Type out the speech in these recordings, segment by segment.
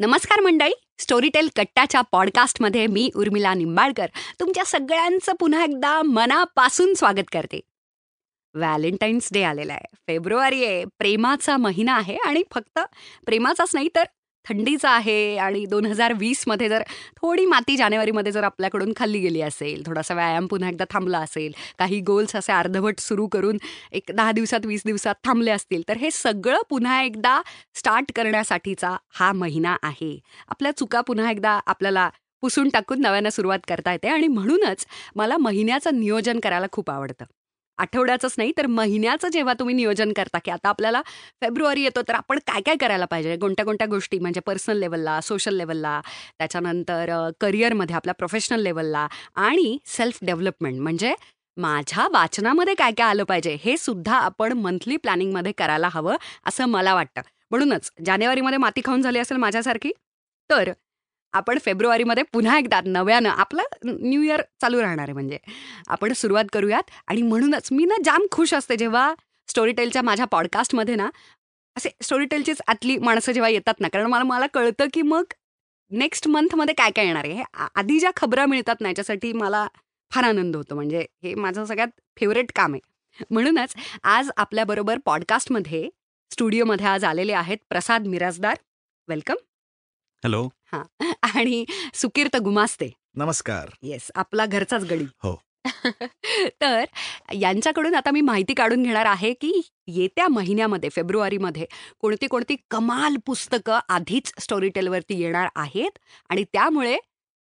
नमस्कार मंडळी. स्टोरीटेल कट्टाच्या पॉडकास्टमध्ये मी उर्मिला निंबाळकर तुमच्या सगळ्यांचं पुन्हा एकदा मनापासून स्वागत करते. व्हॅलेंटाईन्स डे आलेला आहे. फेब्रुवारी आहे. प्रेमाचा महिना आहे आणि फक्त प्रेमाचाच नाही तर थंडीचा आहे आणि दोन हजार वीसमध्ये जर थोडी माती जानेवारीमध्ये जर आपल्याकडून खाल्ली गेली असेल थोडासा व्यायाम पुन्हा एकदा थांबला असेल काही गोल्स असे अर्धवट सुरू करून एक दहा दिवसात वीस दिवसात थांबले असतील तर हे सगळं पुन्हा एकदा स्टार्ट करण्यासाठीचा हा महिना आहे. आपल्या चुका पुन्हा एकदा आपल्याला पुसून टाकून नव्यानं सुरुवात करता येते आणि म्हणूनच मला महिन्याचं नियोजन करायला खूप आवडतं. आठवड्याचंच नाही तर महिन्याचं जेव्हा तुम्ही नियोजन करता की आता आपल्याला फेब्रुवारी येतो तर आपण काय काय करायला पाहिजे? कोणत्या कोणत्या गोष्टी? म्हणजे पर्सनल लेवलला सोशल लेवलला त्याच्यानंतर करिअरमध्ये आपल्या प्रोफेशनल लेवलला आणि सेल्फ डेव्हलपमेंट म्हणजे माझ्या वाचनामध्ये काय काय आलं पाहिजे हे सुद्धा आपण मंथली प्लॅनिंगमध्ये करायला हवं असं मला वाटतं. म्हणूनच जानेवारीमध्ये माती खाऊन झाली असेल माझ्यासारखी तर आपण फेब्रुवारीमध्ये पुन्हा एकदा नव्यानं आपलं न्यू इयर चालू राहणार आहे म्हणजे. आपण सुरुवात करूयात आणि म्हणूनच मी ना जाम खुश असते जेव्हा स्टोरीटेलच्या माझ्या पॉडकास्टमध्ये ना असे स्टोरीटेलचीच आतली माणसं जेव्हा येतात ना कारण मला मला कळतं की मग नेक्स्ट मंथमध्ये काय काय येणार आहे? हे आधी ज्या खबरा मिळतात ना याच्यासाठी मला फार आनंद होतो. म्हणजे हे माझं सगळ्यात फेवरेट काम आहे. म्हणूनच आज आपल्याबरोबर पॉडकास्टमध्ये स्टुडिओमध्ये आज आलेले आहेत प्रसाद मिराजदार वेलकम हॅलो. हा. आणि सुकीर्त गुमास्ते. नमस्कार. येस आपला घरचाच गडी. हो. तर यांच्याकडून आता मी माहिती काढून घेणार आहे की येत्या महिन्यामध्ये फेब्रुवारीमध्ये कोणती कोणती कमाल पुस्तकं आधीच स्टोरीटेलवरती येणार आहेत आणि त्यामुळे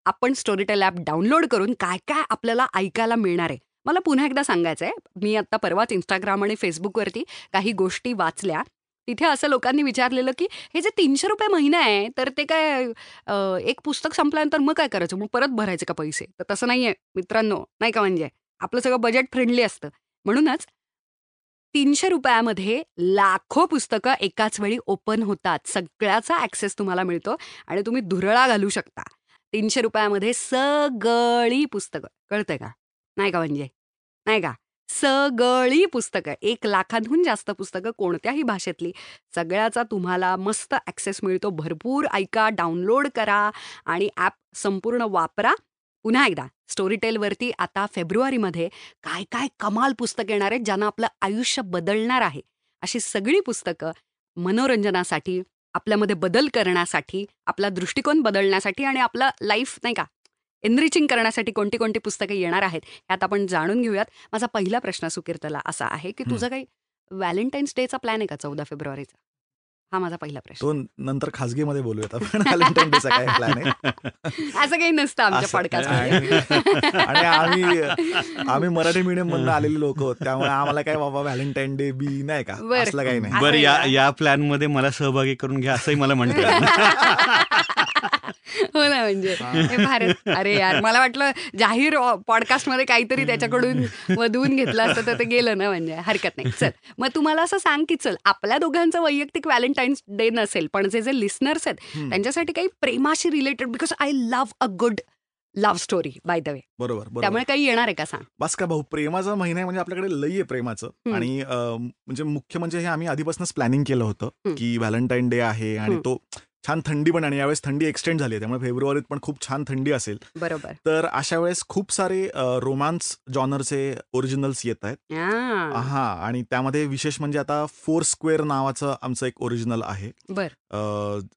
आपण स्टोरीटेल ॲप डाउनलोड करून काय काय आपल्याला ऐकायला मिळणार आहे. मला पुन्हा एकदा सांगायचं आहे मी आता परवाच इंस्टाग्राम आणि फेसबुकवरती काही गोष्टी वाचल्या. तिथे असं लोकांनी विचारलेलं की हे जे तीनशे रुपये महिना आहे तर ते काय एक पुस्तक संपल्यानंतर मग काय करायचं? मग परत भरायचे का पैसे? तर तसं नाही आहे मित्रांनो नाही का म्हणजे? आपलं सगळं बजेट फ्रेंडली असतं. म्हणूनच तीनशे रुपयामध्ये लाखो पुस्तकं एकाच वेळी ओपन होतात. सगळ्याचा ॲक्सेस तुम्हाला मिळतो आणि तुम्ही धुरळा घालू शकता. तीनशे रुपयामध्ये सगळी पुस्तकं. कळतंय का? नाही का म्हणजे? नाही का? सगळी पुस्तकं एक लाखांहून जास्त पुस्तकं कोणत्याही भाषेतली. सगळ्याचा तुम्हाला मस्त ॲक्सेस मिळतो. भरपूर ऐका डाउनलोड करा आणि ॲप संपूर्ण वापरा. पुन्हा एकदा स्टोरीटेलवरती आता फेब्रुवारीमध्ये काय काय कमाल पुस्तक येणार आहेत ज्यांना आपलं आयुष्य बदलणार आहे. अशी सगळी पुस्तकं मनोरंजनासाठी आपल्यामध्ये बदल करण्यासाठी आपला दृष्टिकोन बदलण्यासाठी आणि आपलं लाईफ नाही का एनरिचिंग करण्यासाठी कोणती कोणती पुस्तकं येणार आहेत यात आपण जाणून घेऊयात. माझा पहिला प्रश्न सुकीर्तला असा आहे की तुझा काही व्हॅलेंटाईन्स डेचा प्लॅन आहे का चौदा फेब्रुवारीचा? हा माझा पहिला प्रश्न. तो नंतर खासगीमध्ये बोलूयात आपण. व्हॅलेंटाईन डेचा काय प्लॅन आहे? असं काही नसतं आमच्या पॉडकास्ट आणि आम्ही आम्ही मराठी मीडियम मधून आलेली लोक होत त्यामुळे आम्हाला काय बाबा व्हॅलेंटाईन डे बी नाही का? असलं काही नाही. बरं या या प्लॅनमध्ये मला सहभागी करून घ्या असंही मला म्हणतात हो ना म्हणजे. भारत अरे यार मला वाटलं जाहीर पॉडकास्टमध्ये काहीतरी त्याच्याकडून वधवून घेतलं असतं तर ते गेलं ना म्हणजे. हरकत नाही. चल मग तुम्हाला असं सांग की चल आपल्या दोघांचं वैयक्तिक व्हॅलेंटाईन्स डे नसेल पण जे जे लिस्नर्स आहेत त्यांच्यासाठी काही प्रेमाशी related because I love a good love story by the way बरोबर त्यामुळे काही येणार आहे का सांग? बस का भाऊ प्रेमाचा महिना आहे म्हणजे आपल्याकडे लई आहे प्रेमाचं. आणि म्हणजे मुख्य म्हणजे हे आम्ही आधीपासूनच प्लॅनिंग केलं होतं की व्हॅलेंटाईन डे आहे आणि तो छान थंडी पण आणि यावेळेस थंडी एक्सटेंड झाली आहे त्यामुळे फेब्रुवारीत पण खूप छान थंडी असेल. बरोबर. तर अशा वेळेस खूप सारे रोमांस जॉनरचे ओरिजिनल्स येत आहेत. हा. आणि त्यामध्ये विशेष म्हणजे आता फोर स्क्वेअर नावाचं आमचं एक ओरिजिनल आहे. बर.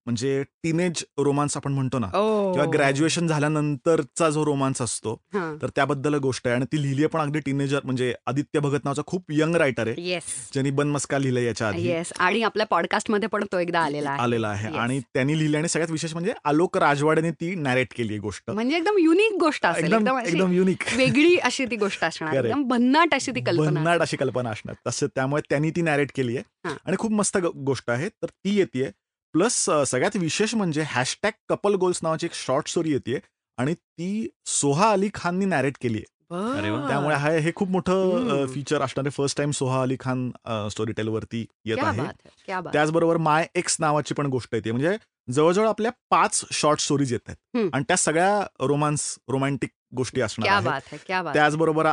म्हणजे टीनेज रोमांस आपण म्हणतो ना किंवा ग्रॅज्युएशन झाल्यानंतरचा जो रोमांस असतो तर त्याबद्दल गोष्ट आहे. आणि ती लिहिली पण अगदी टीनेजर म्हणजे आदित्य भगत नावाचा खूप यंग रायटर आहे. ज्यांनी बनमस्का लिहिलं याच्या आधी. आणि आपल्या पॉडकास्टमध्ये पण तो एकदा आलेला आलेला आहे. आणि त्यांनी लिहिली आणि सगळ्यात विशेष म्हणजे आलोक राजवाडेने ती नॅरेट केली गोष्ट. म्हणजे एकदम युनिक गोष्ट असेल एकदम युनिक वेगळी अशी ती गोष्ट असणार एकदम भन्नाट अशी ती कल्पना भन्नाट अशी कल्पना असणार. तसं त्यामुळे त्यांनी ती नॅरेट केली आहे. आणि खूप मस्त गोष्ट आहे. तर ती येते प्लस सगळ्यात विशेष म्हणजे हॅशटॅग कपल गोल्स नावाची एक शॉर्ट स्टोरी येते आणि ती सोहा अली खाननी नॅरेट केली आहे त्यामुळे हा. हे खूप मोठं फीचर असणार आहे first time Soha Ali Khan story टेलवरती येत आहे. त्याचबरोबर माय एक्स नावाची पण गोष्ट येते. म्हणजे जवळजवळ आपल्या पाच शॉर्ट स्टोरीज येत आहेत. आणि त्या सगळ्या रोमांस रोमॅन्टिक गोष्टी असणार आहेत. त्याचबरोबर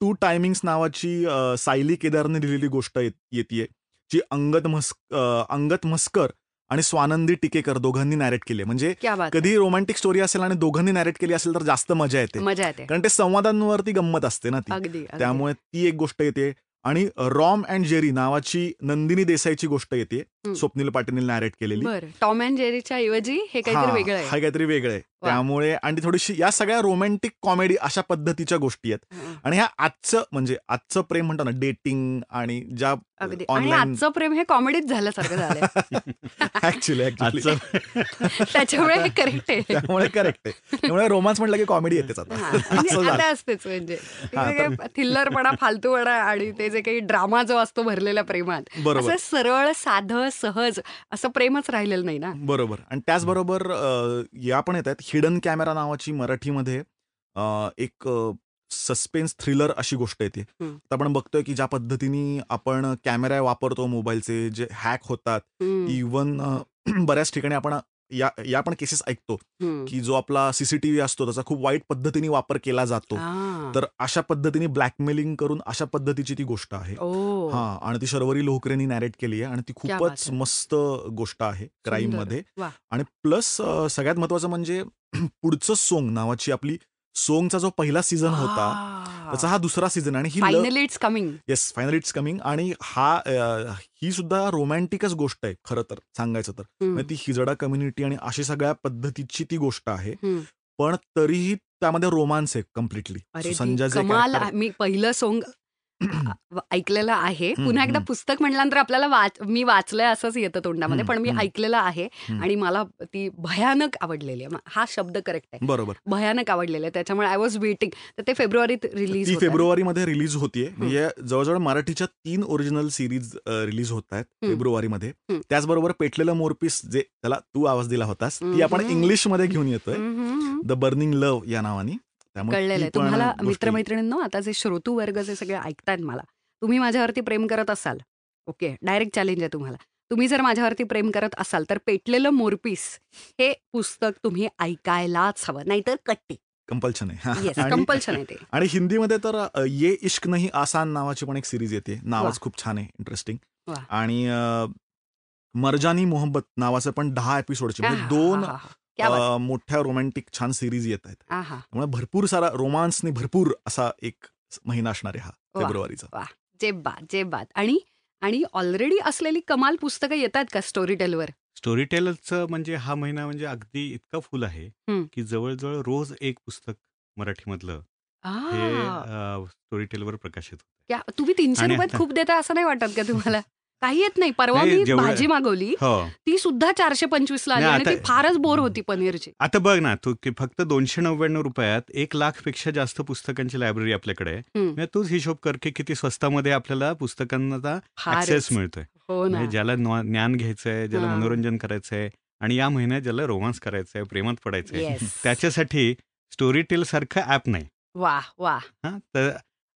टू टायमिंग्स नावाची सायली केदारने लिहिलेली गोष्ट येते जी अंगत मस्क अंगत मस्कर आणि स्वानंदी टिकेकर दोघांनी नॅरेट केली. म्हणजे. कधी रोमॅन्टिक स्टोरी असेल आणि दोघांनी नॅरेट केली असेल तर जास्त मजा येते. मजा येते. कारण ते संवादांवरती गंमत असते ना ती. त्यामुळे ती एक गोष्ट येते. आणि रॉम अँड जेरी नावाची नंदिनी देसाईची गोष्ट येते. स्वप्नील पाटीलने नॅरेट केलेली. टॉम अँड जेरीच्या ऐवजी हे काहीतरी हा, वेगळं आहे. त्यामुळे आणि थोडीशी या सगळ्या रोमॅन्टिक कॉमेडी अशा पद्धतीच्या गोष्टी आहेत. आणि ह्या आजचं म्हणजे आजचं प्रेम म्हणतो ना डेटिंग आणि ज्या आजचं प्रेम हे कॉमेडीत झाल्यासारखं आजचं त्याच्यामुळे हे करेक्ट आहे. त्यामुळे करेक्ट आहे. त्यामुळे रोमांस म्हटलं की कॉमेडी येतेच आता. असं झालं. आता असतेच म्हणजे. थिल्लरपणा फालतूपणा आणि ते जे काही ड्रामा जो असतो भरलेल्या प्रेमात बरोबर. असं सरळ साधं सहज असं प्रेमच राहिलेलं नाही ना. बरोबर. आणि त्याचबरोबर या पण येत आहेत. हिडन कॅमेरा नावाची मराठीमध्ये एक सस्पेन्स थ्रिलर अशी गोष्ट येते. आता आपण बघतोय की ज्या पद्धतीने आपण कॅमेरा वापरतो मोबाईलचे जे हॅक होतात इवन बऱ्याच ठिकाणी आपण या या पण केसेस ऐकतो. की जो आपला सीसीटीव्ही असतो त्याचा खूप वाईट पद्धतीने वापर केला जातो तर अशा पद्धतीने ब्लॅकमेलिंग करून अशा पद्धतीची ती गोष्ट आहे हा आणि ती शर्वरी लोहकरेनी नॅरेट केली आहे आणि ती खूपच. मस्त गोष्ट आहे क्राईम. मध्ये. आणि प्लस सगळ्यात महत्वाचं म्हणजे पुढचं सोंग नावाची आपली सोंगचा जो पहिला सीझन होता त्याचा हा दुसरा सीझन आणि ही finally it's coming yes final it's coming आणि हा अ, ही सुद्धा रोमॅन्टिकच गोष्ट आहे खरं तर सांगायचं तर. म्हणजे ती हिजडा कम्युनिटी आणि अशी सगळ्या पद्धतीची ती गोष्ट आहे. पण तरीही त्यामध्ये रोमांस आहे कम्प्लिटली अरे संजय ती जे कमाल character- मी पहिलं सोंग ऐकलेलं आहे. पुन्हा एकदा. पुस्तक म्हटल्यानंतर आपल्याला वाच मी वाचलंय असंच येतं तोंडामध्ये पण मी. ऐकलेलं आहे. आणि मला ती भयानक आवडलेली आहे. हा शब्द करेक्ट आहे. बरोबर. भयानक आवडलेलं आहे. त्याच्यामुळे आय वॉज वेटिंग तर ते फेब्रुवारीत रिलीज फेब्रुवारीमध्ये रिलीज होतीये. म्हणजे जवळजवळ मराठीच्या तीन ओरिजिनल सिरीज रिलीज होत आहेत. फेब्रुवारीमध्ये. त्याचबरोबर पेटलेलं मोरपीस जे त्याला तू आवाज दिला होतास ती आपण. इंग्लिशमध्ये घेऊन येतोय. द बर्निंग लव्ह या नावाने. कळलेलं आहे. तुम्हाला मित्रमैत्रिणींनो आता जे श्रोतू वर्ग जे सगळे ऐकतायत मला तुम्ही माझ्यावरती प्रेम करत असाल ओके डायरेक्ट चॅलेंज आहे तुम्हाला. तुम्ही जर माझ्यावरती प्रेम करत असाल तर पेटलेलं मोरपीस हे पुस्तक तुम्ही ऐकायलाच हवं नाहीतर कट्टी. कंपल्शन आहे. कंपल्शन आहे ते. आणि हिंदीमध्ये तर ये इश्क नाही आसान नावाची पण एक सिरीज येते. नावच. खूप छान आहे इंटरेस्टिंग. आणि मर्जानी मोहब्बत नावाचं पण दहा एपिसोडचे म्हणजे दोन. अ, मोठ्या रोमॅन्टिक छान सिरीज येत आहेत. आहा. त्यामुळे भरपूर सारा रोमांसने भरपूर असा एक महिना असणार आहे हा वा. फेब्रुवारीचा. जे बात जे बात. आणि आणि ऑलरेडी असलेली कमाल पुस्तकं येतात का स्टोरी टेलवर स्टोरी टेलरचं म्हणजे हा महिना म्हणजे अगदी इतका फुल आहे हम्म. की जवळजवळ रोज एक पुस्तक मराठीमधलं हे स्टोरी टेलवर प्रकाशित होतं क्या तुम्ही तीनशे आणि रुपयात आता- खूप देता असं नाही वाटत का तुम्हाला? काही येत नाही. परवा नाही, मी जेवढं- भाजी मागवली हो. ती सुद्धा चारशे पंचवीस ला आली नाही, आणि ती आता- फारच बोर होती पनीरची. आता बघ ना तू की फक्त दोनशे नव्याण्णव रुपयात एक लाखपेक्षा जास्त पुस्तकांची लायब्ररी आपल्याकडे आहे. हम्म. म्हणजे तूच हिशोब कर की किती स्वस्तामध्ये आपल्याला पुस्तकांचा फारच. ऍक्सेस मिळतोय. हो ना. म्हणजे ज्याला न्वा- ज्ञान घ्यायचंय ज्याला हा. मनोरंजन करायचंय आणि या महिन्यात ज्याला रोमांस करायचंय प्रेमात पडायचंय. Yes. त्याच्यासाठी स्टोरी टेल सारखं ऍप नाही. वा वा हा तर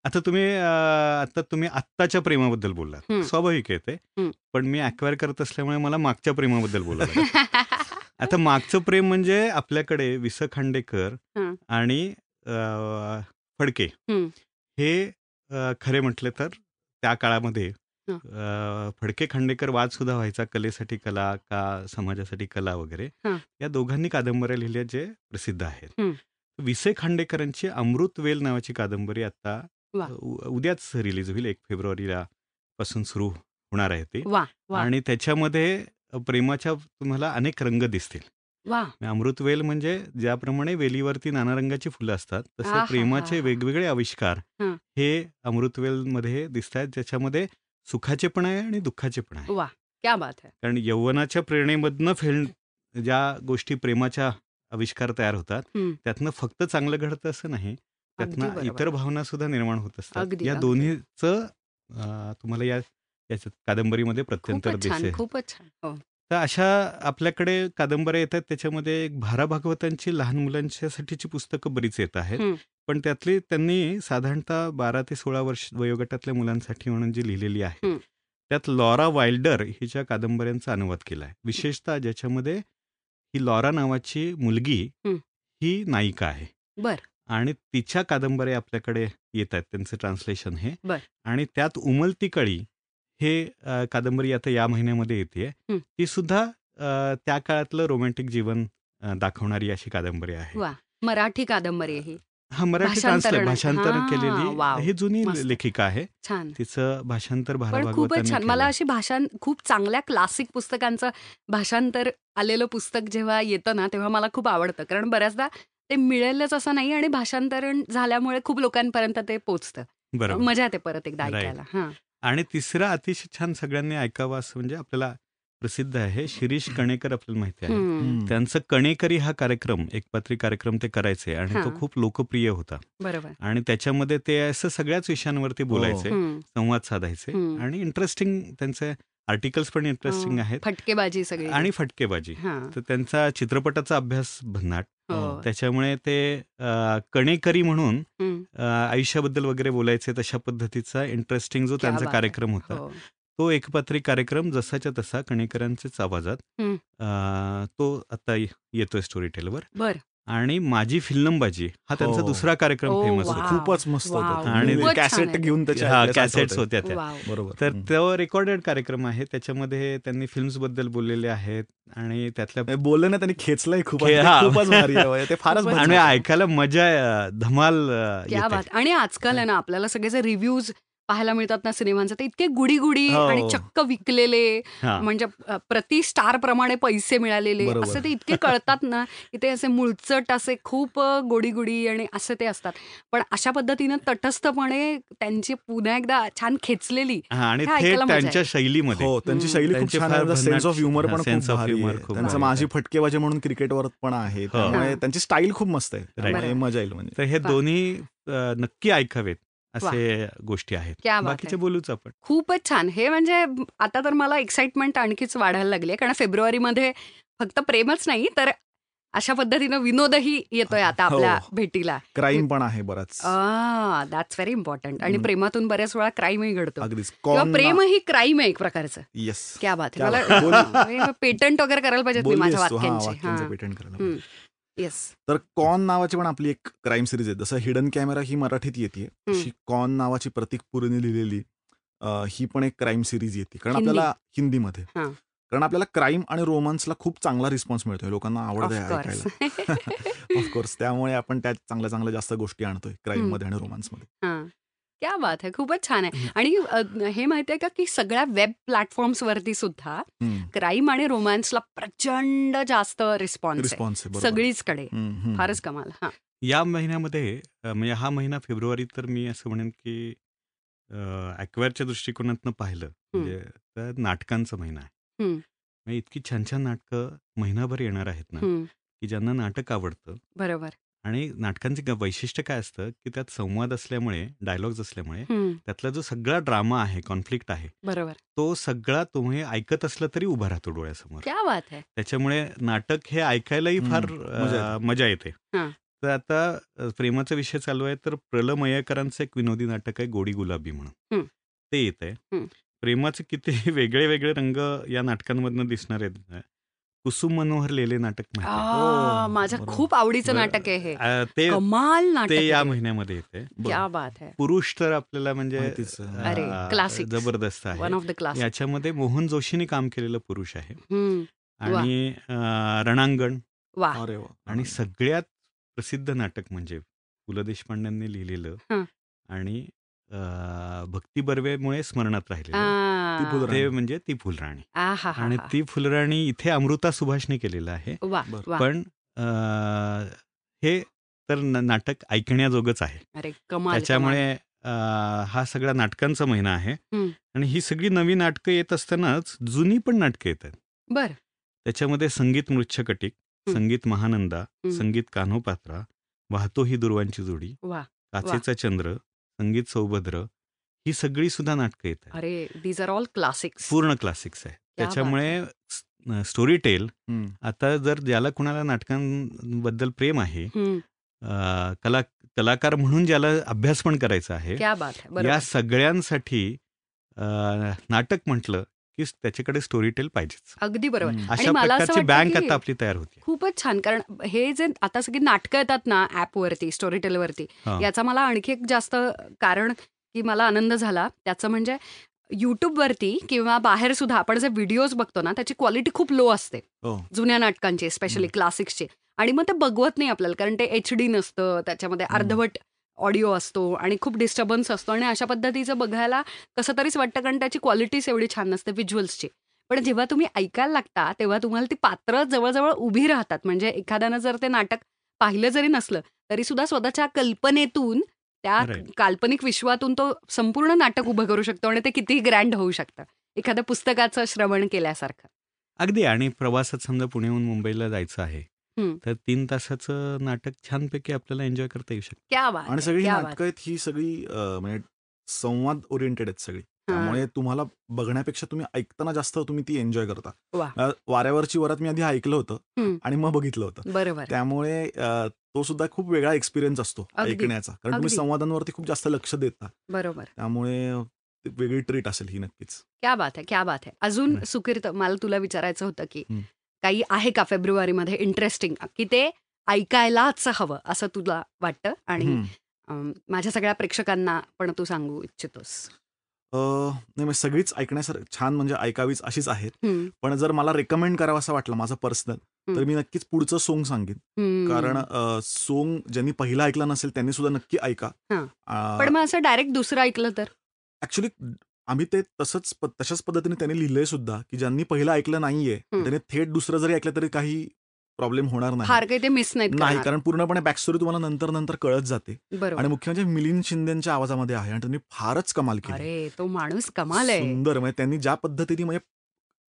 आता तुम्ही अं, आता तुम्ही आत्ताच्या प्रेमाबद्दल बोललात हम्म. स्वाभाविक आहे ते हम्म. पण मी अक्वायर करत असल्यामुळे मला मागच्या प्रेमाबद्दल लागलं. आता मागचं प्रेम म्हणजे आपल्याकडे वि स खांडेकर हं. आणि अं, फडके हं. हे अं, खरे म्हटले तर त्या काळामध्ये हं. अं, फडके खांडेकर वाद सुद्धा व्हायचा कलेसाठी कला का समाजासाठी कला वगैरे हं. या दोघांनी कादंबऱ्या लिहिल्या जे प्रसिद्ध आहेत हं. विसे खांडेकरांची अमृतवेल नावाची कादंबरी आता उ- उद्याच रिलीज होईल एक फेब्रुवारीला पासून सुरू होणार आहे ती. आणि त्याच्यामध्ये प्रेमाच्या तुम्हाला अनेक रंग दिसतील. अमृतवेल म्हणजे ज्याप्रमाणे वेलीवरती नाना रंगाची फुलं असतात तसे आहाहा. प्रेमाचे वेगवेगळे आविष्कार हं. हे अमृतवेल मध्ये दिसत आहेत ज्याच्यामध्ये सुखाचे पण आहे आणि दुःखाचे पण आहे. क्या बात है. कारण यौवनाच्या प्रेरणेमधनं फेल ज्या गोष्टी प्रेमाच्या आविष्कार तयार होतात. त्यातनं फक्त चांगलं घडतं असं नाही. त्यातनं. इतर भावना सुद्धा निर्माण होत असतात या. दोन्हीचं तुम्हाला या याच्यात कादंबरीमध्ये प्रत्यंतर दिसेल खूपच छान हो तर अशा आपल्याकडे कादंबऱ्या येतात त्याच्यामध्ये एक भारा भागवतांची लहान मुलांच्यासाठीची पुस्तकं बरीच येत आहेत. पण त्यातली त्यांनी साधारणतः बारा ते सोळा वर्ष वयोगटातल्या मुलांसाठी म्हणून जी लिहिलेली आहे. त्यात लॉरा वाइल्डर हिच्या कादंबऱ्यांचा अनुवाद केला आहे विशेषतः ज्याच्यामध्ये ही लॉरा नावाची मुलगी. ही नायिका आहे बर आणि तिच्या कादंबऱ्या आपल्याकडे येत आहेत त्यांचं ट्रान्सलेशन हे बर. आणि त्यात उमलती कळी हे अ, कादंबरी आता या महिन्यामध्ये येते हं. ती सुद्धा अ, त्या काळातलं रोमॅन्टिक जीवन अ, दाखवणारी अशी कादंबरी आहे वा मराठी कादंबरी आहे ही हा मराठी भाषांतरण. ट्रान्सलेट भाषांतर हा, केलेली. ही जुनी मस्त. लेखिका आहे छान तिचं भाषांतर भारा पण खूपच भागवतांनी छान मला केलंय. अशी भाषां खूप चांगल्या क्लासिक पुस्तकांचं भाषांतर आलेलं पुस्तक जेव्हा येतं ना तेव्हा मला खूप आवडतं कारण बऱ्याचदा ते मिळेलच असं नाही आणि भाषांतरण झाल्यामुळे खूप लोकांपर्यंत ते पोचतं. बरोबर. मजा येते परत एकदा. ऐकायला. हा. आणि तिसरं अतिशय छान सगळ्यांनी ऐकावं असं म्हणजे आपल्याला प्रसिद्ध आहे. शिरीष कणेकर आपल्याला माहिती आहे. त्यांचं कणेकरी हा कार्यक्रम एकपात्री कार्यक्रम ते करायचे आणि तो हा. खूप लोकप्रिय होता. बरोबर. आणि त्याच्यामध्ये ते असं सगळ्याच विषयांवरती बोलायचे हम्म. संवाद साधायचे. आणि इंटरेस्टिंग त्यांचे आर्टिकल्स पण इंटरेस्टिंग हो. आहेत. फटकेबाजी सगळी. आणि फटकेबाजी. हा. तर त्यांचा चित्रपटाचा अभ्यास भन्नाट. हो त्याच्यामुळे ते अ, कणेकरी म्हणून. अ, आयुष्याबद्दल वगैरे बोलायचे तशा पद्धतीचा इंटरेस्टिंग जो क्या त्यांचा बात. कार्यक्रम होता हो तो एकपात्री कार्यक्रम जसाच्या तसा कणेकरांच्याच आवाजात. अ, तो आता येतोय स्टोरी टेलवर बर आणि माझी फिल्मबाजी हा त्यांचा हो. दुसरा कार्यक्रम फेमस. होता खूपच मस्त. होतं आणि कॅसेट. घेऊन त्याच्या हा कॅसेट्स होत्या त्या बरोबर तर. तो रेकॉर्डेड कार्यक्रम आहे त्याच्यामध्ये त्यांनी फिल्म्सबद्दल बोललेले आहेत आणि त्यातल्या ना त्यांनी खेचलंय खूप हा. ते म्हणजे ते फारच आणि. ऐकायला मजा धमाल आणि आजकाल आहे ना आपल्याला सगळे जे रिव्ह्यूज पाहायला मिळतात ना सिनेमांचे ते इतके गुडी गुडी हो. आणि चक्क विकलेले. म्हणजे प्रति स्टार प्रमाणे पैसे मिळालेले. असे ते इतके कळतात ना की ते असे मुळचट असे खूप गोडी गुडी आणि असे ते असतात पण अशा पद्धतीनं तटस्थपणे त्यांची पुन्हा एकदा छान खेचलेली त्यांच्या शैलीमध्ये हो त्यांची. शैली खूप छान सेन्स ऑफ ह्युमर पण humor आहे. खूप त्यांचं माझी. फटकेबाजी म्हणून क्रिकेटवर पण आहे हो. त्यामुळे. त्यांची स्टाईल खूप मस्त आहे. मजा येईल म्हणजे तर हे. दोन्ही नक्की ऐकावेत असे गोष्टी आहेत. क्या बात बाकीचे. बोलूच आपण. खूपच छान. हे म्हणजे आता तर मला एक्साइटमेंट आणखीच वाढायला लागली आहे. कारण फेब्रुवारीमध्ये फक्त प्रेमच नाही तर अशा पद्धतीनं विनोदही येतोय आता हो. आपल्या भेटीला. क्राईम पण आहे बराच. दॅट्स व्हेरी इम्पॉर्टंट आणि हम्म. प्रेमातून बऱ्याच वेळा क्राईमही घडतो. अगदीच. किंवा कॉन प्रेम ही क्राईम आहे एक प्रकारचं. येस क्या बात क्या. मला पेटंट वगैरे करायला पाहिजेत मी माझ्या वाक्यांची. वाक्यांचे पेटंट करायला हम्म. येस तर कॉन नावाची पण आपली एक क्राईम सिरीज आहे. जसं हिडन कॅमेरा ही मराठीत येते. तशी कॉन नावाची प्रतीक पुरेने लिहिलेली ही पण एक क्राईम सिरीज येते. कारण? आपल्याला हिंदीमध्ये. कारण आपल्याला क्राईम आणि रोमांसला खूप चांगला रिस्पॉन्स मिळतोय. लोकांना आवडत आहे ऐकायला. ऑफकोर्स त्यामुळे आपण त्यात चांगल्या चांगल्या जास्त गोष्टी आणतोय. क्राईममध्ये आणि रोमांसमध्ये हा. क्या बात आहे खूपच छान आहे. आणि अ, हे माहिती आहे का की सगळ्या वेब प्लॅटफॉर्म्स वरती सुद्धा क्राईम आणि रोमॅन्सला प्रचंड जास्त रिस्पॉन्स आहे. रिस्पॉन्स आहे बरोबर. सगळीचकडे हम्म, हम्म. फारच कमाल हा. या महिन्यामध्ये अ, म्हणजे हा महिना फेब्रुवारी तर मी असं म्हणेन की ॲक्वायरच्या दृष्टिकोनातनं पाहिलं म्हणजे तर नाटकांचा महिना आहे. हम्म. म्हणजे इतकी छान छान नाटकं महिनाभर येणार आहेत ना हम्म, की ज्यांना नाटक आवडतं बरोबर. आणि नाटकांचे ग- वैशिष्ट्य काय असतं की त्यात संवाद असल्यामुळे डायलॉग्स असल्यामुळे त्यातला जो सगळा ड्रामा आहे कॉन्फ्लिक्ट आहे बरोबर तो सगळा तुम्ही ऐकत असलं तरी उभा राहतो डोळ्यासमोर क्या बात आहे त्याच्यामुळे नाटक हे ऐकायलाही फार मजा अ, येते. मजा येते हां. तर आता अ, प्रेमाचा विषय चालू आहे तर प्रल मयेकरांचं एक विनोदी नाटक आहे गोडी गुलाबी म्हणून. ते येत. प्रेमाचे किती वेगळे वेगळे रंग या नाटकांमधनं दिसणार आहेत कुसुम मनोहर लेले नाटक माहिती आहे? आ, हो, माझं बरोबर. खूप आवडीचं बरं. नाटक आहे हे अ, ते कमाल नाटक ते या आहे. महिन्यामध्ये येते क्या बात आहे पुरुष तर आपल्याला म्हणजे माहितीच आहे. अ, अरे, classics. जबरदस्त वन आहे ऑफ द क्लास याच्यामध्ये मोहन जोशीने काम केलेलं पुरुष आहे वा. आणि अ, रणांगण वा अरे वा. आणि सगळ्यात प्रसिद्ध नाटक म्हणजे पु ल देशपांड्यांनी लिहिलेलं हं. आणि अं, भक्ती बर्वेमुळे स्मरणात राहिलेलं आ, ती फुलराणी. ते म्हणजे ती फुलराणी आहा, आणि. ती फुलराणी इथे अमृता सुभाषने केलेलं आहे बरं. पण अं, हे तर न- नाटक ऐकण्याजोगंच आहे अरे कमाल त्याच्यामुळे अं, हा सगळा नाटकांचा महिना आहे हं. आणि ही सगळी नवी नाटकं येत असतानाच जुनी पण नाटकं येतात बर त्याच्यामध्ये संगीत मृच्छकटिक हं. संगीत महानंदा हं. संगीत कान्होपात्रा वाहतो ही दुर्वांची जोडी काचेचा चंद्र संगीत सौभद्र ही सगळी सुद्धा नाटकं येत आहेत. अरे दीज आर ऑल क्लासिक्स पूर्ण क्लासिक्स आहे क्या त्याच्यामुळे स्टोरी टेल. आता जर ज्याला कुणाला नाटकांबद्दल प्रेम आहे कला कलाकार म्हणून ज्याला अभ्यास पण करायचा आहे क्या बात आहे. या सगळ्यांसाठी नाटक म्हटलं की त्याच्याकडे स्टोरी टेल पाहिजेच अगदी बरोबर. अशा प्रकारची बँक आता आपली तयार होती खूपच छान कारण हे जे आता सगळी नाटकं येतात ना ऍपवरती स्टोरी टेलवरती. याचा मला आणखी एक जास्त कारण की मला आनंद झाला त्याचं म्हणजे युट्यूबवरती किंवा बाहेर सुद्धा आपण जे व्हिडिओज बघतो ना त्याची क्वालिटी खूप लो असते हो जुन्या नाटकांची स्पेशली. क्लासिक्सची आणि मग ते बघवत नाही आपल्याला कारण ते एच डी नसतं त्याच्यामध्ये. अर्धवट ऑडिओ असतो आणि खूप डिस्टर्बन्स असतो. आणि अशा पद्धतीचं बघायला कसं तरीच वाटतं कारण त्याची क्वालिटीच एवढी छान नसते व्हिज्युअल्सची पण जेव्हा तुम्ही ऐकायला लागता तेव्हा तुम्हाला ती पात्र जवळजवळ उभी राहतात. म्हणजे एखाद्यानं जर ते नाटक पाहिलं जरी नसलं तरी सुद्धा स्वतःच्या कल्पनेतून त्या. काल्पनिक विश्वातून तो संपूर्ण नाटक उभं करू शकतो आणि ते कितीही ग्रँड होऊ शकतं. एखाद्या पुस्तकाचं श्रवण केल्यासारखं. अगदी. आणि प्रवासात समजा पुण्याहून मुंबईला जायचं आहे तर तीन तासाचं नाटक छानपैकी आपल्याला एन्जॉय करता येऊ शकतं. क्या बात आणि सगळी क्या बात नाटकं आहेत ही सगळी अं, म्हणजे संवाद ओरिएंटेड आहेत सगळी. त्यामुळे तुम्हाला बघण्यापेक्षा तुम्ही ऐकताना जास्त तुम्ही ती एन्जॉय करता. अं, वाऱ्यावरची वरात मी आधी ऐकलं होतं. आणि मग बघितलं होतं. बरोबर. त्यामुळे अं, तो सुद्धा खूप वेगळा एक्सपिरियन्स असतो अगदी. ऐकण्याचा. कारण तुम्ही अगदी. संवादांवरती खूप जास्त लक्ष देता बरोबर. त्यामुळे वेगळी ट्रीट असेल ही नक्कीच. क्या बात आहे क्या बात आहे. अजून. सुकीर्त मला तुला विचारायचं होतं की हं. काही आहे का फेब्रुवारीमध्ये इंटरेस्टिंग की ते ऐकायलाच हवं असं तुला वाटतं? आणि माझ्या सगळ्या प्रेक्षकांना पण तू सांगू इच्छितोस. नाही सगळीच ऐकण्यासारखं छान म्हणजे ऐकावीच अशीच आहेत. पण जर मला रेकमेंड करावं असं वाटलं माझं पर्सनल तर. मी नक्कीच पुढचं सोंग सांगेन. कारण सोंग ज्यांनी पहिलं ऐकलं नसेल त्यांनी सुद्धा नक्की ऐका. पण मग असं डायरेक्ट दुसरं ऐकलं तर? ऍक्च्युली आम्ही ते तसंच प- तशाच पद्धतीने त्यांनी लिहिलंय सुद्धा की ज्यांनी पहिलं ऐकलं नाहीये हम्म. त्याने थेट दुसरं जरी ऐकलं तरी काही प्रॉब्लेम होणार नाही फार काही ते मिस नाहीत नाही करणार. कारण पूर्णपणे बॅकस्टोरी तुम्हाला नंतर नंतर कळत जाते आणि मुख्य म्हणजे मिलिंद शिंदेच्या आवाजामध्ये आहे आणि त्यांनी फारच कमाल केली अरे तो माणूस कमाल आहे सुंदर म्हणजे त्यांनी ज्या पद्धतीने म्हणजे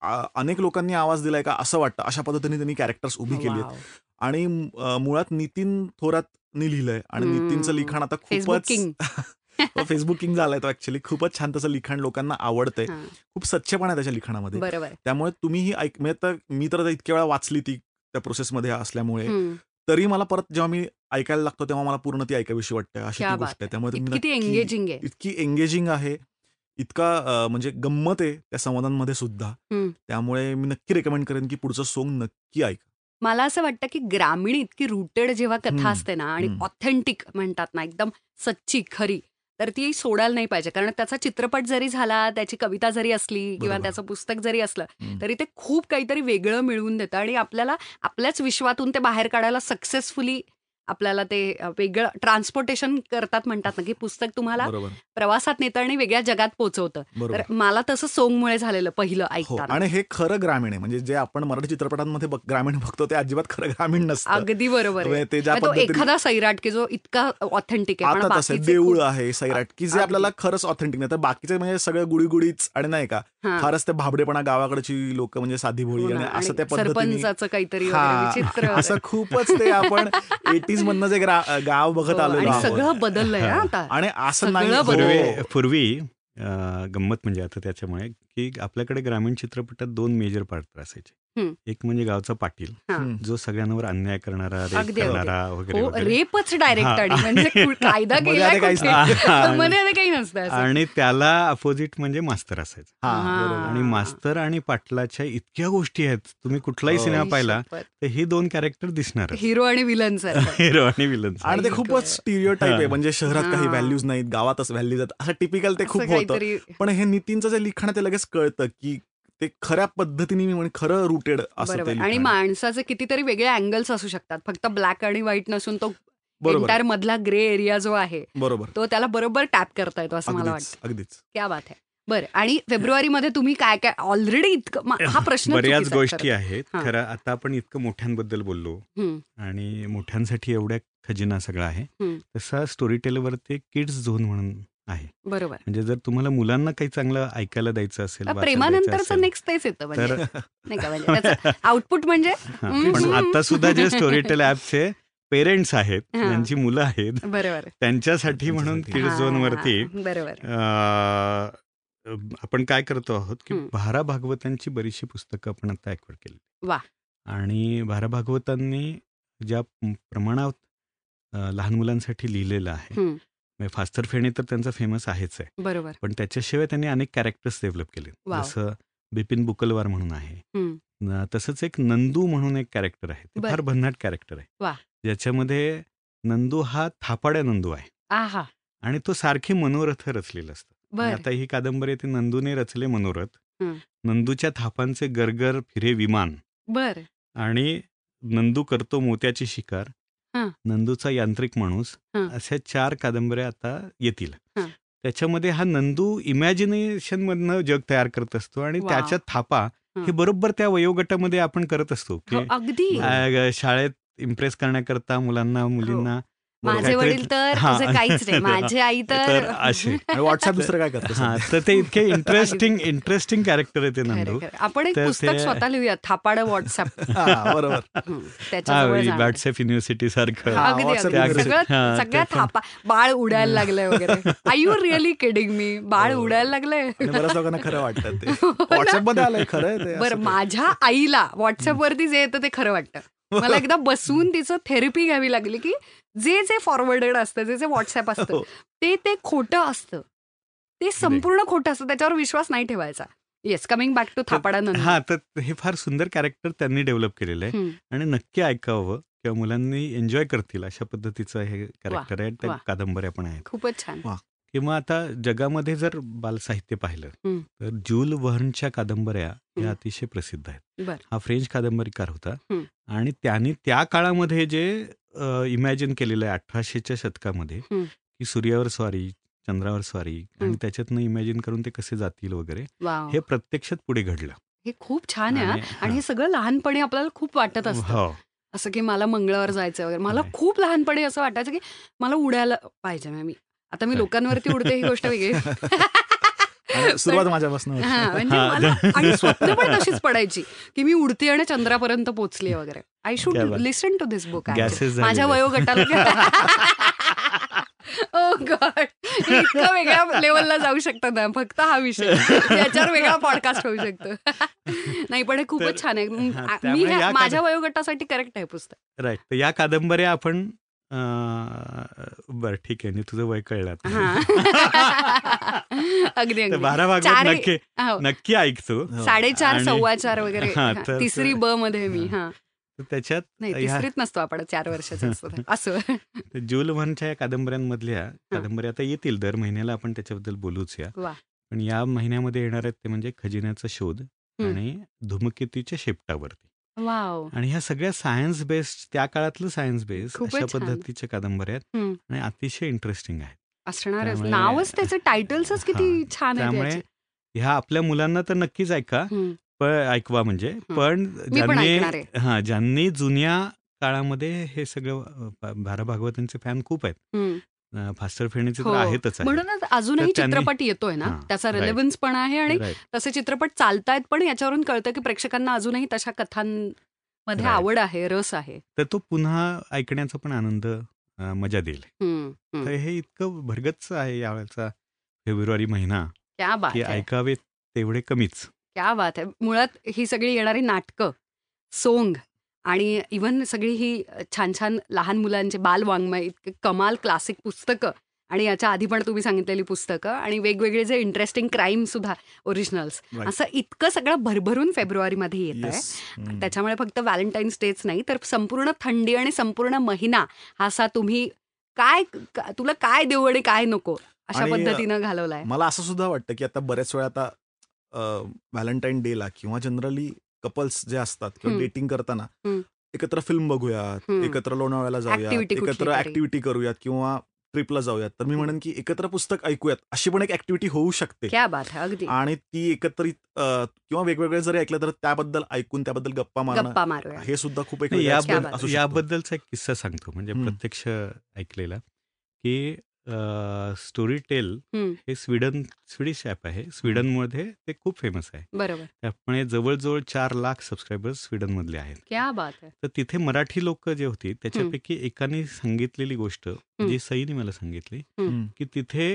आ- अनेक लोकांनी आवाज दिलाय का असं वाटतं अशा पद्धतीने त्यांनी कॅरेक्टर्स उभी केली वाव. आणि अं, मुळात नितीन थोरातनी लिहिलंय आणि हम्म. नितीनचं लिखाण आता फेसबुक खूपच किंग फेसबुक किंग झालाय तो ऍक्च्युली खूपच छान तसं लिखाण लोकांना आवडतंय. हां, खूप सच्चेपणा आहे त्याच्या लिखाणामध्ये. बरोबर. त्यामुळे तुम्हीही ऐक म्हणजे तर मी तर इतक्या वेळा वाचली ती त्या प्रोसेसमध्ये असल्यामुळे. हं. तरी मला परत जेव्हा मी ऐकायला लागतो तेव्हा मला पूर्ण ती ऐकावीशी वाटते. अशी ती गोष्ट आहे. त्यामुळे तुम्ही एंगेजिंग आहे. इतकी एंगेजिंग आहे. इतका म्हणजे गंमत आहे त्या संवादांमध्ये सुद्धा. त्यामुळे मी नक्की रेकमेंड करेन की पुढचं सोंग नक्की ऐका. मला असं वाटतं की ग्रामीण इतकी रुटेड जेव्हा कथा असते ना आणि. ऑथेंटिक म्हणतात ना एकदम सच्ची खरी तर ती सोडायला नाही पाहिजे कारण त्याचा चित्रपट जरी झाला त्याची कविता जरी असली किंवा. त्याचं पुस्तक जरी असलं. तरी ते खूप काहीतरी वेगळं मिळवून देतं आणि आपल्याला आपल्याच विश्वातून ते बाहेर काढायला सक्सेसफुली आपल्याला ते वेगळं ट्रान्सपोर्टेशन करतात म्हणतात ना की पुस्तक तुम्हाला प्रवासात नेतं आणि वेगळ्या जगात पोहोचवतं. तर मला तसं सोंगमुळे झालेलं पहिलं हो ऐकताना. आणि हे खरं ग्रामीण आहे. म्हणजे जे आपण मराठी चित्रपटांमध्ये ग्रामीण बघतो ते अजिबात खरं ग्रामीण नसतं. अगदी बरोबर ते एखादा सैराट की जो इतका ऑथेंटिक आहे देऊळ आहे सैराट की जे. आपल्याला खरंच ऑथेंटिक नाही. तर बाकीचे म्हणजे सगळं गुडीगुडीच आणि नाही का. फारच ते भाबडेपणा गावाकडची लोक म्हणजे साधी भोळी हो आणि असं त्या सरपंचाचं काहीतरी असं खूपच ते आपण एटीज मधनं जे गाव बघत हो, आहोत. सगळं बदललंय आता. आणि असं नाही. पूर्वी गंमत म्हणजे आता त्याच्यामुळे की आपल्याकडे ग्रामीण चित्रपटात दोन मेजर पात्र असायचे. एक म्हणजे गावचा पाटील. जो सगळ्यांवर अन्याय करणारा रेप. करणारा वगैरे हो वगैरे रेपच डायरेक्ट. आणि म्हणजे कु- कायदा काही नसतं असं. आणि त्याला अपोजिट म्हणजे मास्तर असायचं. आणि मास्तर आणि पाटलाच्या इतक्या गोष्टी आहेत तुम्ही कुठलाही हो. सिनेमा पाहिला. तर हे दोन कॅरेक्टर दिसणार हिरो आणि विलन सर हिरो आणि विलन आणि ते खूपच. स्टिरिओ टाईप आहे. म्हणजे शहरात काही. व्हॅल्यूज नाहीत गावातच व्हॅल्यूज आहेत असं टिपिकल ते खूप होतं पण हे नितीनचं जे लिखाण आहे ते लगेच कळतं की ते खऱ्या पद्धतीने मी म्हणे खरं रुटेड असं बरोबर. ते आणि. माणसाचे कितीतरी वेगळे अँगल्स असू शकतात. फक्त ब्लॅक आणि व्हाईट नसून तो बरोबर. मधला ग्रे एरिया जो आहे बरोबर. तो त्याला बरोबर टॅप करता येतो असं मला वाटतं. अगदीच. क्या बात आहे बरं. आणि फेब्रुवारीमध्ये तुम्ही काय काय ऑलरेडी इतकं हा प्रश्न बऱ्याच गोष्टी. आहेत. खरं आता आपण इतकं मोठ्यांबद्दल बोललो आणि मोठ्यांसाठी एवढ्या खजिना सगळा आहे. तसा स्टोरी टेलवरती किड्स झोन म्हणून आहे बरोबर म्हणजे जर तुम्हाला मुलांना काही चांगलं ऐकायला द्यायचं असेल वाचायला द्यायचं प्रेमानंतरचं असेल, नेक्स्ट तेच येतं म्हणजे तर नाही का म्हणजे त्याचं आउटपुट म्हणजे हा, हम्म. पण आता सुद्धा जे स्टोरी टेल ऍपचे पेरेंट्स आहेत हा. ज्यांची मुलं आहेत बरोबर त्यांच्यासाठी म्हणून त्यांच्यासाठी. किड्स झोन वरती हा, बरोबर अं, आपण काय करतो आहोत की. भारा भागवतांची बरीचशी पुस्तकं आपण आता ऍक्वर केली वा. आणि भारा भागवतांनी ज्या प्रमाणात अं, लहान मुलांसाठी लिहिलेलं आहे म्हणजे फास्टर फेणे तर त्यांचा फेमस आहेच आहे. बरोबर. पण त्याच्याशिवाय त्यांनी अनेक कॅरेक्टर्स डेव्हलप केले. जसं बिपिन बुकलवार म्हणून आहे. तसंच एक नंदू म्हणून एक कॅरेक्टर आहे. फार भन्नाट कॅरेक्टर आहे. ज्याच्यामध्ये नंदू हा थापाड्या नंदू आहे. आणि तो सारखे मनोरथ रचलेला असतो. बर. आता ही कादंबरी ती नंदूने रचले मनोरथ. नंदूच्या थापांचे गरगर फिरे विमान. बर. आणि नंदू करतो मोत्याची शिकार. नंदूचा यांत्रिक माणूस हं. अशा चार कादंबऱ्या आता येतील हं. त्याच्यामध्ये हा नंदू इमॅजिनेशन मधनं जग तयार करत असतो आणि. त्याच्या थापा हं. हे बरोबर त्या वयोगटामध्ये आपण करत असतो की हो, अगदी अ, शाळेत इम्प्रेस करण्याकरता मुलांना मुलींना माझे वडील तर हा. तुझे काहीच नाही. माझी आई तर असे. व्हॉट्सअप दुसरं काय करतं हा? तर ते इतके इंटरेस्टिंग इंटरेस्टिंग कॅरेक्टर आहे ते नंदू. आपण एक पुस्तक स्वतः लिहूया थापाड व्हॉट्सअप हा, बरोबर. व्हॉट्सअप युनिव्हर्सिटी सारखं. हा, हा, सगळ्या थापा बाळ उडायला लागलंय वगैरे. आय यू रिअली किडिंग मी बाळ हो. उडायला लागलंय? बऱ्याच लोकांना खरं वाटतं ते. व्हॉट्सअपमध्ये आलंय खरं आहे ते असं बरं. माझ्या आईला व्हॉट्सअप वरती जे येतं ते खरं वाटतं. मला एकदा बसून तिचं थेरपी घ्यावी लागली की जे जे फॉरवर्डेड असतं जे जे व्हॉट्सअप असतं हो. ते ते खोटं असतं. ते संपूर्ण खोटं असतं त्याच्यावर विश्वास नाही ठेवायचा. येस कमिंग बॅक टू थापाडा हा तर हे फार सुंदर कॅरेक्टर त्यांनी डेव्हलप केलेलं आहे. आणि नक्की ऐकावं किंवा मुलांनी एन्जॉय करतील अशा पद्धतीचं हे कॅरेक्टर आहे त्या. कादंबऱ्या पण आहेत. खूपच छान. किंवा आता जगामध्ये जर बालसाहित्य पाहिलं. तर ज्यूल व्हर्नच्या कादंबऱ्या. या अतिशय प्रसिद्ध आहेत हा फ्रेंच कादंबरीकार होता. आणि त्यांनी त्या काळामध्ये जे इमॅजिन केलेलं आहे अठराशेच्या शतकामध्ये. की सूर्यावर स्वारी चंद्रावर स्वारी आणि. त्याच्यातनं इमॅजिन करून ते कसे जातील वगैरे हे प्रत्यक्षात पुढे घडलं हे खूप छान आहे. आणि- हे सगळं लहानपणी आपल्याला खूप वाटत असतं हो असं की मला मंगळावर जायचं वगैरे मला. खूप लहानपणी असं वाटायचं की मला उडायला पाहिजे मी आता मी? लोकांवरती उडते ही गोष्ट वेगळी सुरुवात माझ्यापासून होती. हा, म्हणजे. मला आणि स्वप्न पण तशीच पडायची की मी उडते आणि चंद्रापर्यंत पोहोचली वगैरे I should. Listen to this book माझ्या. वयोगटाला ओ गॉड इतकं वेगळ्या लेवलला जाऊ शकतं ना फक्त हा विषय याच्यावर वेगळा पॉडकास्ट होऊ शकतो नाही पण हे खूपच छान आहे मी माझ्या वयोगटासाठी करेक्ट आहे पुस्तक राईट तर या कादंबऱ्या आपण बरं ठीक आहे मी तुझं वय कळलं आता. हा. अगदी बारा चार- नक्की हो. नक्की ऐकतो हो. साडेचार सव्वा चार वगैरे तिसरी ब मध्ये मी हा त्याच्यात तिसरीत नसतो आपण चार वर्षाचं. असं ज्यूल व्हर्नच्या या कादंबऱ्यांमधल्या कादंबऱ्या आता येतील दर महिन्याला आपण त्याच्याबद्दल बोलूच या. पण या महिन्यामध्ये येणार आहेत ते म्हणजे खजिन्याचा शोध. आणि धूमकेतूच्या शेपटावरती वाव आणि ह्या सगळ्या सायन्स बेस्ड त्या काळातलं सायन्स बेस्ड खूपच अशा छान. पद्धतीच्या कादंबऱ्या आहेत हम्म. आणि अतिशय इंटरेस्टिंग आहेत असणारच त्यामुळे- नावच त्याचं टायटल्सच किती हा. छान आहे त्यामुळे त्याचे. ह्या आपल्या मुलांना तर नक्कीच ऐका हम्म. पण ऐकवा म्हणजे पण मी पण ऐकणार ज्यांनी आहे. हा ज्यांनी जुन्या काळामध्ये हे सगळं अ, भ- भारा भागवतांचे फॅन खूप आहेत हम्म. फास्टर फेणीचे हो. तर आहेतच आहेत. म्हणूनच अजूनही तर त्यांनी- चित्रपट येतोय ना हा, त्याचा right. रिलेव्हन्स पण आहे आणि Right. तसे चित्रपट चालतायत पण याच्यावरून कळतं की प्रेक्षकांना अजूनही तशा कथांमध्ये Right. आवड आहे रस आहे तर तो पुन्हा ऐकण्याचा पण आनंद अ, मजा देईल हम्म, हम्म. तर हे इतकं भरगच्च आहे यावेळेचा फेब्रुवारी महिना क्या बात की आहे ऐकावे तेवढे कमीच क्या बात आहे मुळात ही सगळी येणारी नाटकं सोंग आणि इव्हन सगळी ही छान छान लहान मुलांचे बालवाङ्मय इतके कमाल क्लासिक पुस्तकं. आणि याच्या आधी पण तुम्ही सांगितलेली पुस्तकं आणि वेगवेगळे जे इंटरेस्टिंग क्राईम सुद्धा ओरिजिनल्स. असं इतकं सगळं भरभरून फेब्रुवारीमध्ये येत आहे. त्याच्यामुळे फक्त व्हॅलेंटाईन्स डेच नाही तर संपूर्ण थंडी आणि संपूर्ण महिना हा असा तुम्ही काय तुला काय देऊ आणि काय नको अशा पद्धतीनं घालवलाय? मला असं सुद्धा वाटतं की आता बऱ्याच वेळा आता व्हॅलेंटाईन डेला किंवा जनरली कपल्स जे असतात किंवा. डेटिंग करताना. एकत्र फिल्म बघूयात. एकत्र लोणावळ्याला जाऊयात एकत्र तरी. ऍक्टिव्हिटी करूयात किंवा ट्रिपला जाऊयात तर मी म्हणेन की एकत्र पुस्तक ऐकूयात अशी पण एक ऍक्टिव्हिटी होऊ शकते क्या बात आहे अगदी आणि ती एकत्रित किंवा वेगवेगळे जरी ऐकलं तर त्याबद्दल ऐकून त्याबद्दल गप्पा मारणं हे सुद्धा खूप एक. याबद्दलचा एक किस्सा सांगतो म्हणजे. प्रत्यक्ष ऐकलेला की स्टोरी टेल हम्म, हे स्वीडन स्वीडिश ॲप आहे. स्वीडनमध्ये ते खूप फेमस आहे. बरोबर. त्यामुळे जवळजवळ चार लाख सबस्क्रायबर्स स्वीडनमधले आहेत. क्या बात आहे. तर तिथे मराठी लोक जे होती त्याच्यापैकी एकाने सांगितलेली गोष्ट जी सईने मला सांगितली हम्म. की तिथे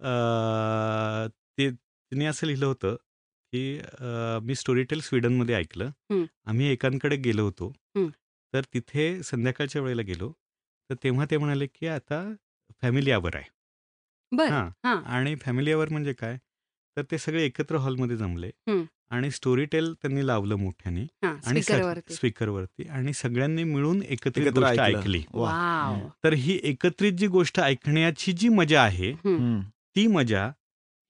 अं, ते तिने असं लिहिलं होतं की अं, मी स्टोरीटेल स्वीडनमध्ये ऐकलं. आम्ही एकांकडे गेलो होतो. तर तिथे संध्याकाळच्या वेळेला गेलो. तर तेव्हा ते म्हणाले की आता फॅमिली आवर आहे बर हां हा आणि फॅमिली आवर म्हणजे काय तर ते सगळे एकत्र हॉलमध्ये जमले हं. आणि स्टोरीटेल त्यांनी लावलं मोठ्याने हा आणि स्पीकरवरती स्पीकरवरती आणि सगळ्यांनी मिळून एकत्रित एकत्र गोष्ट ऐकलं. ऐकली वा. वाव तर ही एकत्रित जी गोष्ट ऐकण्याची जी मजा आहे. हम्म. ती मजा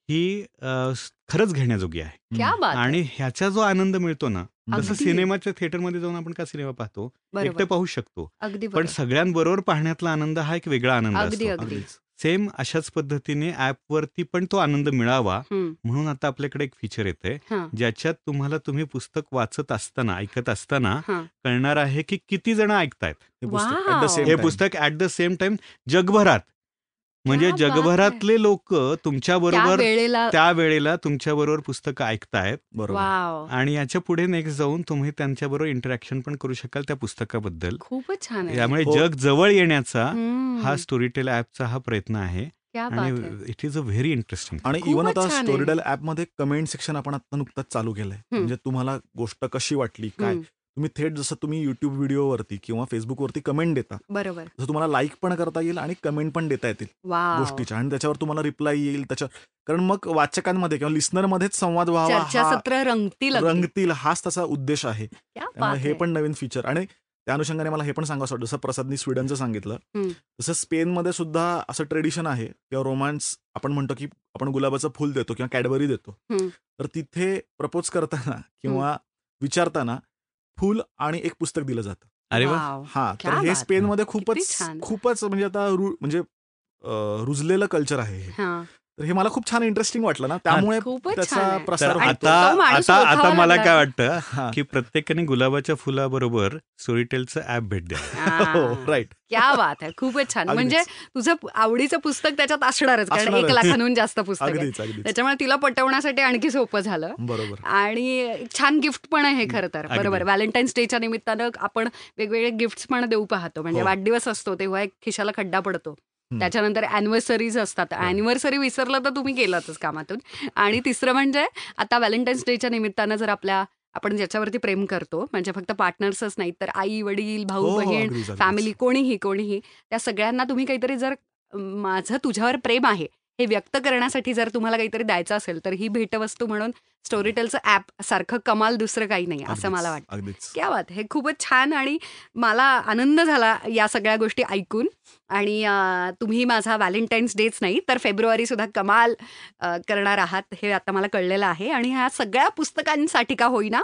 ही खरंच घेण्याजोगी आहे क्या बात आहे. आणि ह्याचा जो आनंद मिळतो ना जसं. सिनेमाच्या थिएटरमध्ये जाऊन आपण का सिनेमा पाहतो एकटे पाहू शकतो अगदी पण बरोबर. सगळ्यांबरोबर पाहण्यातला आनंद हा एक वेगळा आनंद असतो. सेम अशाच पद्धतीने ऍपवरती पण तो आनंद मिळावा म्हणून आता आपल्याकडे एक फीचर येते हा, ज्याच्यात तुम्हाला तुम्ही पुस्तक वाचत असताना ऐकत असताना. कळणार आहे की किती जण ऐकतायत हे पुस्तक Wow. at the same हे time. पुस्तक ऍट द सेम टाइम जगभरात म्हणजे जगभरातले लोक तुमच्या त्या बरोबर वेळेला त्या वेळेला तुमच्या बरोबर पुस्तकं ऐकतायत बरोबर. आणि याच्यापुढे नेक्स्ट जाऊन तुम्ही त्यांच्याबरोबर इंटरॅक्शन पण करू शकाल त्या पुस्तकाबद्दल. खूपच छान आहे. त्यामुळे हो. जग जवळ येण्याचा हा स्टोरीटेल ऍपचा हा प्रयत्न आहे. क्या बात आणि. It is a very interesting आणि इव्हन आता. स्टोरीडेल ऍपमध्ये कमेंट सेक्शन आपण आता नुकताच चालू केलंय. म्हणजे तुम्हाला गोष्ट कशी वाटली काय? तुम्ही थेट जसं तुम्ही युट्यूब व्हिडिओवरती किंवा फेसबुकवरती कमेंट देता बरोबर तसं तुम्हाला लाईक पण करता येईल आणि कमेंट पण देता येतील गोष्टीच्या आणि त्याच्यावर तुम्हाला रिप्लाय येईल त्याच्या कारण मग वाचकांमध्ये किंवा लिस्नरमध्येच संवाद व्हावा रंगतील. रंगतील हाच त्याचा उद्देश आहे हे. पण नवीन फीचर आणि त्या अनुषंगाने मला हे पण सांगावं वाटतं जसं प्रसादनी स्वीडनचं सांगितलं. तसं स्पेनमध्ये सुद्धा असं ट्रेडिशन आहे किंवा रोमांस आपण म्हणतो की आपण गुलाबाचं फुल देतो किंवा कॅडबरी देतो. तर तिथे प्रपोज करताना किंवा विचारताना फुल आणि एक पुस्तक दिलं जातं अरे. हा तर हे बात. स्पेनमध्ये किती खूपच. खूपच म्हणजे आता रु- म्हणजे रुजलेलं कल्चर आहे हे हा. तर हे मला खूप छान इंटरेस्टिंग वाटलं ना त्यामुळे त्याचा. प्रसार. आता आता आता मला. काय वाटतं. की प्रत्येकाने गुलाबाच्या फुलाबरोबर स्टोरीटेलचं ऍप भेट द्या हो हा. राईट क्या बात आहे खूपच छान. म्हणजे तुझं आवडीचं पुस्तक त्याच्यात असणारच कारण एक. लाखांहून जास्त पुस्तक त्याच्यामुळे तिला पटवण्यासाठी आणखी सोपं झालं बरोबर आणि छान गिफ्ट पण आहे खरं तर. बरोबर व्हॅलेंटाईन्स डेच्या निमित्तानं आपण वेगवेगळे गिफ्ट पण देऊ पाहतो म्हणजे हो. वाढदिवस असतो तेव्हा एक खिशाला खड्डा पडतो. त्याच्यानंतर अॅनिव्हर्सरीज असतात. अॅनिव्हर्सरी विसरलं तर तुम्ही गेलातच कामातून. आणि तिसरं म्हणजे आता व्हॅलेंटाईन्स डेच्या निमित्तानं जर आपल्या आपण ज्याच्यावरती प्रेम करतो म्हणजे फक्त पार्टनर्सच नाही तर आई वडील भाऊ हो, हो, बहीण. फॅमिली कोणीही कोणीही त्या सगळ्यांना तुम्ही काहीतरी जर माझं तुझ्यावर प्रेम आहे हे व्यक्त करण्यासाठी जर तुम्हाला काहीतरी द्यायचं असेल तर ही भेटवस्तू म्हणून स्टोरीटेलचं ॲप सारखं कमाल दुसरं काही नाही असं मला वाटतं. क्या बात हे खूपच छान आणि मला आनंद झाला या सगळ्या गोष्टी ऐकून. आणि तुम्ही माझा व्हॅलेंटाईन्स डेच नाही तर फेब्रुवारी सुद्धा कमाल करणार आहात हे आता मला कळलेलं आहे. आणि ह्या सगळ्या पुस्तकांसाठी का होईना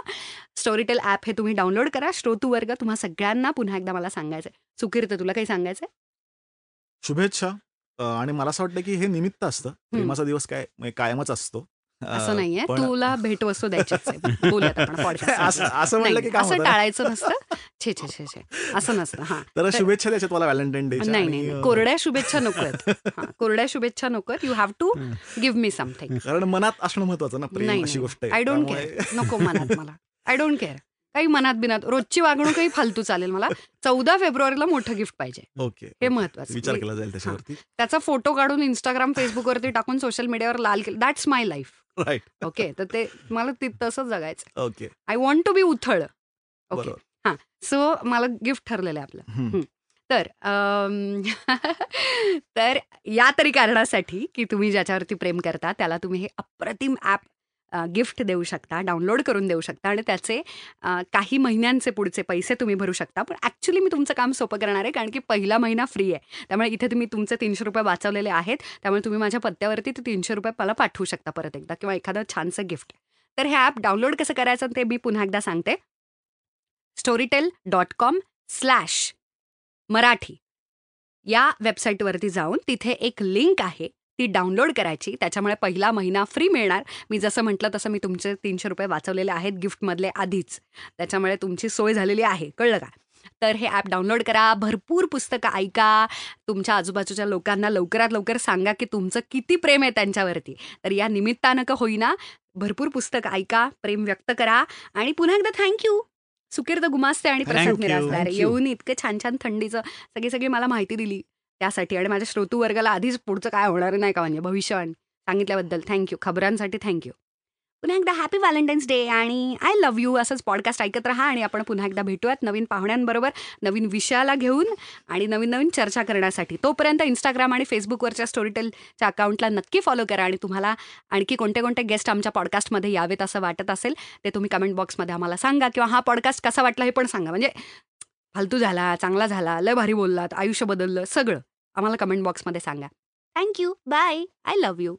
स्टोरीटेल ॲप हे तुम्ही डाउनलोड करा. श्रोतू वर्ग तुम्हा सगळ्यांना पुन्हा एकदा मला सांगायचं सुकीर्त तुला काही सांगायचं शुभेच्छा. आणि मला असं वाटतं की हे निमित्त असतं. प्रेमाचा दिवस काय म्हणजे कायमच असतो. असं नाहीये. तुला भेटवस्तू podcast असं म्हणलं की असं? टाळायचं नसतं. छे छे छे छे. असं नसतं. हा. तर शुभेच्छा द्यायच्यात मला व्हॅलेंटाईन डे नाही नाही. कोरड्या शुभेच्छा नको आहेत. हा, कोरड्या शुभेच्छा नको आहेत. You have to give me something कारण मनात असणं महत्वाचं ना प्रेम नाही अशी गोष्ट आहे. आय डोंट केअर नको मनात मला. आय डोंट केअर काही मनात बिनात रोजची वागणूकही फालतू चालेल मला. चौदा फेब्रुवारीला मोठं गिफ्ट पाहिजे. ओके हे महत्वाचं. विचार केला जाईल त्याच्यावरती. त्याचा फोटो काढून इंस्टाग्राम फेसबुकवरती टाकून सोशल मीडियावर लाल केलं. That's my life right okay तर ते मला ते तसंच जगायचं. Okay I want to be उथळ. ओके हां. सो मला गिफ्ट ठरलेलं आहे आपलं. तर तर या तरी कारणासाठी की तुम्ही ज्याच्यावरती प्रेम करता त्याला तुम्ही हे अप्रतिम ॲप गिफ्ट देऊ शकता डाउनलोड करून देऊ शकता आणि त्याचे काही महिन्यांचे पुढचे पैसे तुम्ही भरू शकता. पण ॲक्च्युली मी तुमचं काम सोपं करणार आहे कारण की पहिला महिना फ्री आहे. त्यामुळे इथे तुम्ही तुमचे तीनशे रुपये वाचवलेले आहेत. त्यामुळे तुम्ही माझ्या पत्त्यावरती ते तीनशे रुपये मला पाठवू शकता परत एकदा किंवा एखादं छानसं गिफ्ट तर हे ॲप डाउनलोड कसं करायचं ते मी पुन्हा एकदा सांगते. Storytel dot com slash Marathi. या वेबसाईटवरती जाऊन तिथे एक लिंक आहे. ती डाउनलोड करायची. त्याच्यामुळे पहिला महिना फ्री मिळणार. मी जसं म्हटलं तसं मी तुमचे तीनशे रुपये वाचवलेले आहेत गिफ्टमधले आधीच. त्याच्यामुळे तुमची सोय झालेली आहे. कळलं का? तर हे ॲप डाउनलोड करा. भरपूर पुस्तकं ऐका. तुमच्या आजूबाजूच्या लोकांना लवकरात लवकर सांगा की तुमचं किती प्रेम आहे त्यांच्यावरती. तर या निमित्तानं का होईना भरपूर पुस्तकं ऐका प्रेम व्यक्त करा आणि पुन्हा एकदा थँक्यू सुकीर्त गुमास्ते आणि you, मिरासदार. येऊन इतकं छान छान थंडीचं सगळी सगळी मला माहिती दिली. त्यासाठी आणि माझ्या श्रोतू वर्गाला आधीच पुढचं काय होणार नाही का म्हणजे भविष्यवाणी सांगितल्याबद्दल. थँक्यू खबरांसाठी थँक्यू पुन्हा एकदा हॅपी व्हॅलेंटाईन्स डे आणि आय लव्ह यू असंच पॉडकास्ट ऐकत राहा आणि आपण पुन्हा एकदा भेटूयात नवीन पाहुण्यांबरोबर नवीन विषयाला घेऊन आणि नवीन नवीन चर्चा करण्यासाठी. तोपर्यंत इंस्टाग्राम आणि फेसबुकवरच्या स्टोरीटेलच्या अकाउंटला नक्की फॉलो करा आणि तुम्हाला आणखी कोणते कोणते गेस्ट आमच्या पॉडकास्टमध्ये यावेत असं वाटत असेल ते तुम्ही कमेंट बॉक्समध्ये आम्हाला सांगा किंवा हा पॉडकास्ट कसा वाटला हे पण सांगा. म्हणजे फालतू झाला चांगला झाला लय भारी बोललात आयुष्य बदललं सगळं. आम्हाला कमेंट बॉक्समध्ये सांगा. Thank you bye I love you